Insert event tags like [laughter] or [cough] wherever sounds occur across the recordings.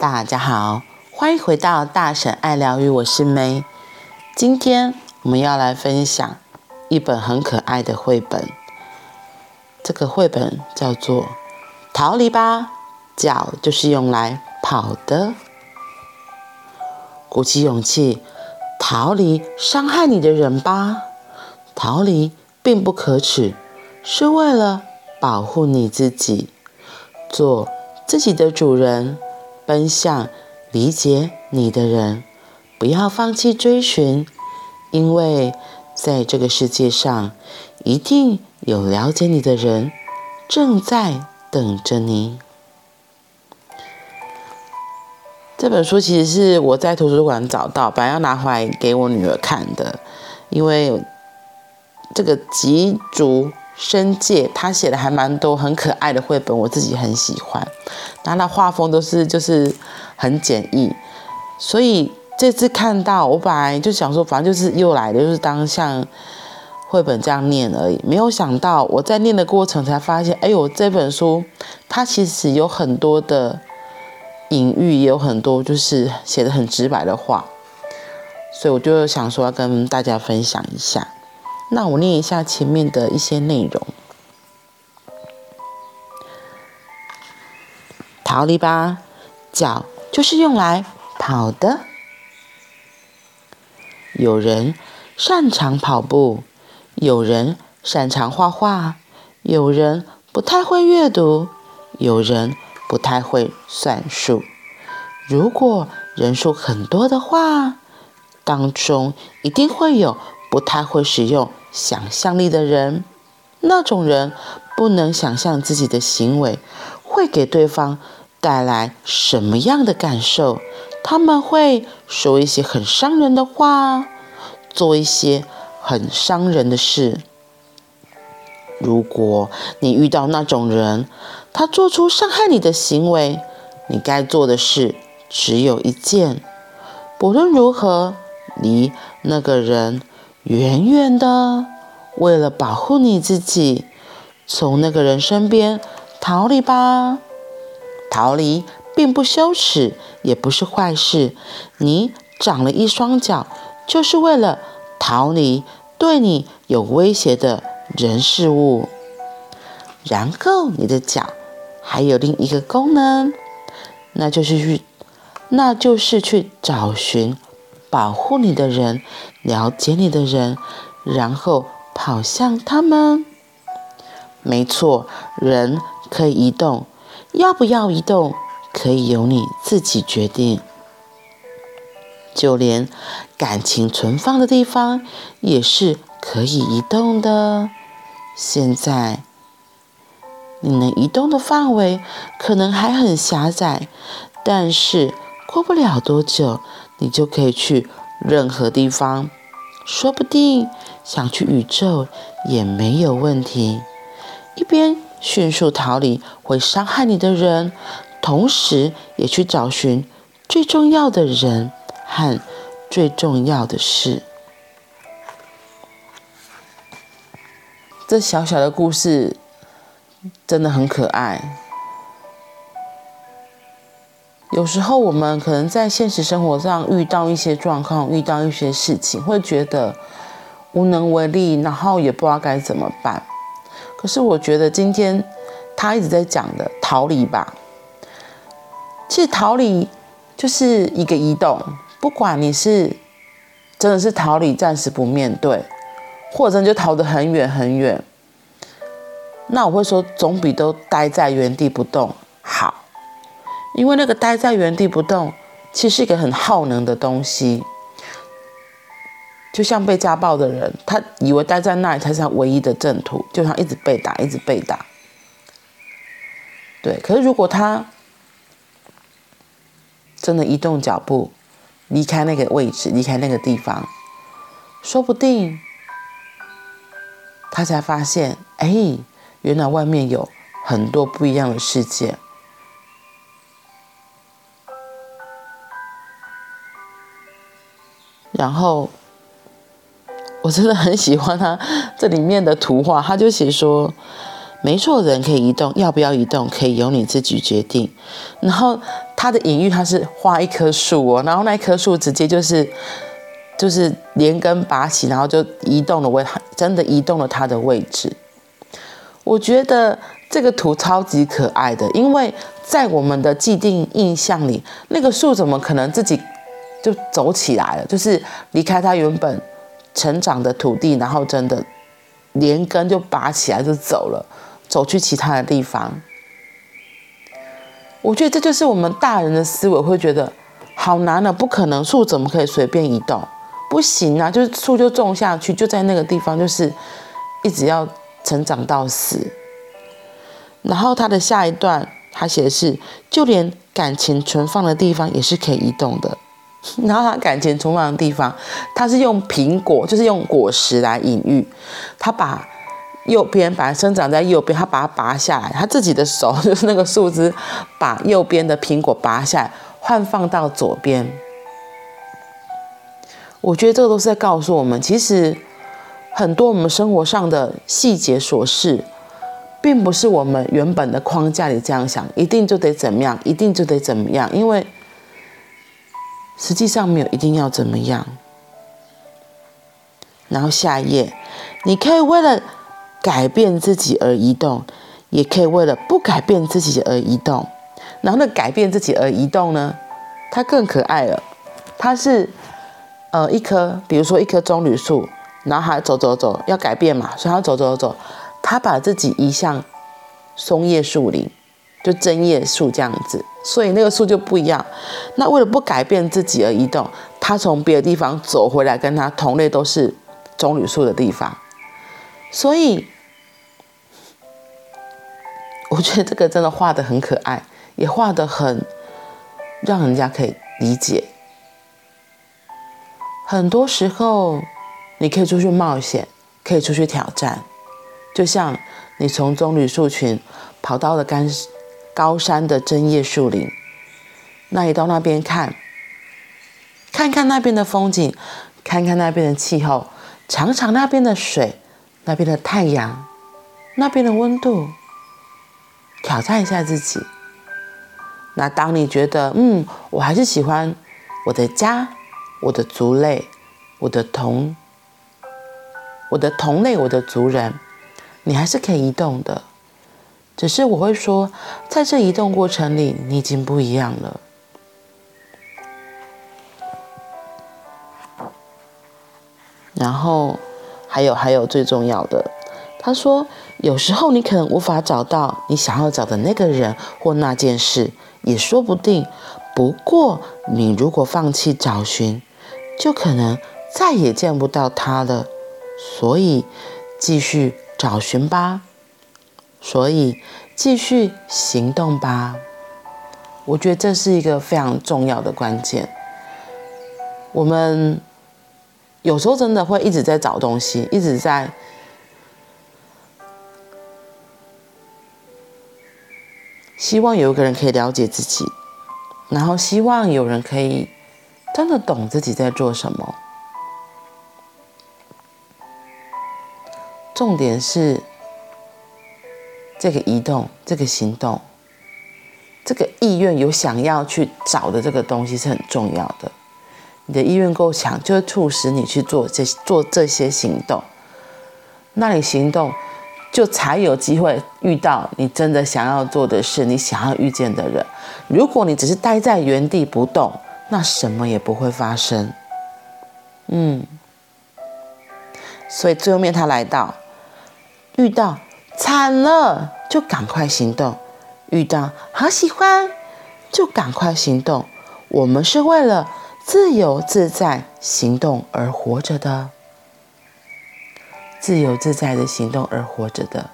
大家好，欢迎回到大婶爱疗愈，我是梅。今天我们要来分享一本很可爱的绘本，这个绘本叫做《逃离吧，脚就是用来跑的》。鼓起勇气，逃离伤害你的人吧。逃离并不可耻，是为了保护你自己，做自己的主人。奔向理解你的人，不要放弃追寻，因为在这个世界上，一定有了解你的人正在等着你。这本书其实是我在图书馆找到，本来要拿回来给我女儿看的，因为这个吉竹伸介他写的还蛮多很可爱的绘本，我自己很喜欢。然后他画风都是就是很简易，所以这次看到我本来就想说，反正就是又来的，就是当像绘本这样念而已。没有想到我在念的过程才发现，哎呦，这本书它其实有很多的隐喻，也有很多就是写的很直白的话，所以我就想说要跟大家分享一下。那我念一下前面的一些内容。逃离吧，脚就是用来跑的。有人擅长跑步，有人擅长画画，有人不太会阅读，有人不太会算数。如果人数很多的话，当中一定会有不太会使用想象力的人。那种人不能想象自己的行为会给对方带来什么样的感受？他们会说一些很伤人的话，做一些很伤人的事。如果你遇到那种人，他做出伤害你的行为，你该做的事只有一件：不论如何，离那个人远远的，为了保护你自己，从那个人身边逃离吧。逃离并不羞耻，也不是坏事。你长了一双脚，就是为了逃离对你有威胁的人事物。然后你的脚还有另一个功能，那就是去，那就是去找寻保护你的人，了解你的人，然后跑向他们。没错，人可以移动。要不要移动，可以由你自己决定。就连感情存放的地方也是可以移动的。现在你能移动的范围可能还很狭窄，但是过不了多久，你就可以去任何地方。说不定想去宇宙也没有问题。一边。迅速逃离会伤害你的人，同时也去找寻最重要的人和最重要的事。这小小的故事真的很可爱。有时候我们可能在现实生活上遇到一些状况，遇到一些事情，会觉得无能为力，然后也不知道该怎么办。可是我觉得今天他一直在讲的逃离吧，其实逃离就是一个移动，不管你是真的是逃离，暂时不面对，或者就逃得很远很远，那我会说总比都待在原地不动好，因为那个待在原地不动，其实是一个很耗能的东西。就像被家暴的人，他以为待在那里才是他唯一的正途，就像一直被打，一直被打。对，可是如果他真的移动脚步，离开那个位置，离开那个地方，说不定他才发现，哎，原来外面有很多不一样的世界。然后。我真的很喜欢他这里面的图画，他就写说，没错，人可以移动，要不要移动可以由你自己决定。然后他的隐喻他是画一棵树哦，然后那棵树直接就是就是连根拔起，然后就移动了位，真的移动了他的位置。我觉得这个图超级可爱的，因为在我们的既定印象里，那个树怎么可能自己就走起来了？就是离开他原本成长的土地，然后真的连根就拔起来就走了，走去其他的地方。我觉得这就是我们大人的思维会觉得好难了，不可能，树怎么可以随便移动？不行啊，就是树就种下去，就在那个地方，就是一直要成长到死。然后他的下一段，他写的是，就连感情存放的地方也是可以移动的。[laughs] 然后他感情存放的地方，他是用苹果，就是用果实来隐喻。他把右边本来生长在右边，他把它拔下来，他自己的手 [laughs] 就是那个树枝，把右边的苹果拔下来，换放到左边。我觉得这个都是在告诉我们，其实很多我们生活上的细节琐事，并不是我们原本的框架里这样想，一定就得怎么样，一定就得怎么样，因为。实际上没有一定要怎么样。然后下一页，你可以为了改变自己而移动，也可以为了不改变自己而移动。然后那改变自己而移动呢，它更可爱了。它是呃一棵，比如说一棵棕榈树，然后它走走走要改变嘛，所以它走走走，它把自己移向松叶树林。就针叶树这样子，所以那个树就不一样。那为了不改变自己而移动，他从别的地方走回来，跟他同类都是棕榈树的地方。所以我觉得这个真的画得很可爱，也画得很让人家可以理解。很多时候，你可以出去冒险，可以出去挑战，就像你从棕榈树群跑到了干。高山的针叶树林，那你到那边看，看看那边的风景，看看那边的气候，尝尝那边的水，那边的太阳，那边的温度，挑战一下自己。那当你觉得，嗯，我还是喜欢我的家，我的族类，我的同，我的同类，我的族人，你还是可以移动的。只是我会说，在这移动过程里，你已经不一样了。然后还有还有最重要的，他说，有时候你可能无法找到你想要找的那个人或那件事，也说不定。不过，你如果放弃找寻，就可能再也见不到他了。所以，继续找寻吧。所以，继续行动吧。我觉得这是一个非常重要的关键。我们有时候真的会一直在找东西，一直在希望有一个人可以了解自己，然后希望有人可以真的懂自己在做什么。重点是。这个移动，这个行动，这个意愿有想要去找的这个东西是很重要的。你的意愿够强，就会促使你去做这做这些行动。那你行动，就才有机会遇到你真的想要做的事，你想要遇见的人。如果你只是待在原地不动，那什么也不会发生。嗯，所以最后面他来到，遇到。惨了，就赶快行动；遇到好喜欢，就赶快行动。我们是为了自由自在行动而活着的，自由自在的行动而活着的。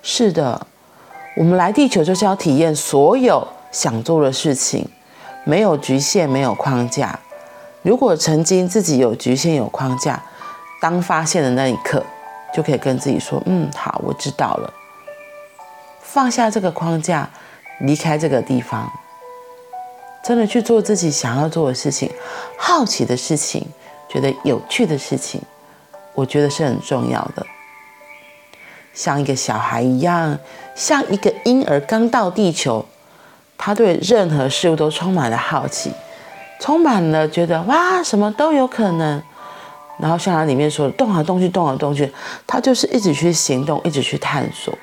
是的，我们来地球就是要体验所有想做的事情，没有局限，没有框架。如果曾经自己有局限、有框架，当发现的那一刻。就可以跟自己说：“嗯，好，我知道了。放下这个框架，离开这个地方，真的去做自己想要做的事情，好奇的事情，觉得有趣的事情，我觉得是很重要的。像一个小孩一样，像一个婴儿刚到地球，他对任何事物都充满了好奇，充满了觉得哇，什么都有可能。然后像他里面说的，动来动去，动来动去，他就是一直去行动，一直去探索。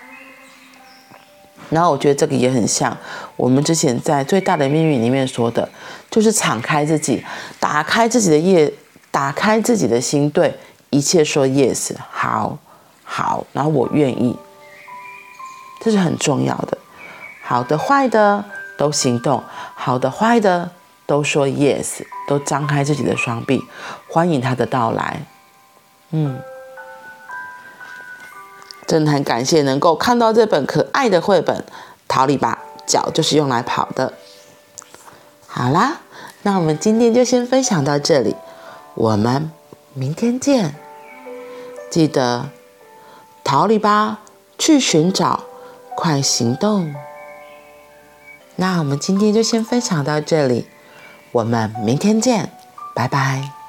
然后我觉得这个也很像我们之前在最大的秘密里面说的，就是敞开自己，打开自己的业，打开自己的心，对一切说 yes，好，好，然后我愿意，这是很重要的。好的，坏的都行动，好的，坏的。都说 yes，都张开自己的双臂，欢迎他的到来。嗯，真的很感谢能够看到这本可爱的绘本《桃李吧，脚就是用来跑的》。好啦，那我们今天就先分享到这里，我们明天见。记得桃李吧，去寻找，快行动。那我们今天就先分享到这里。我们明天见，拜拜。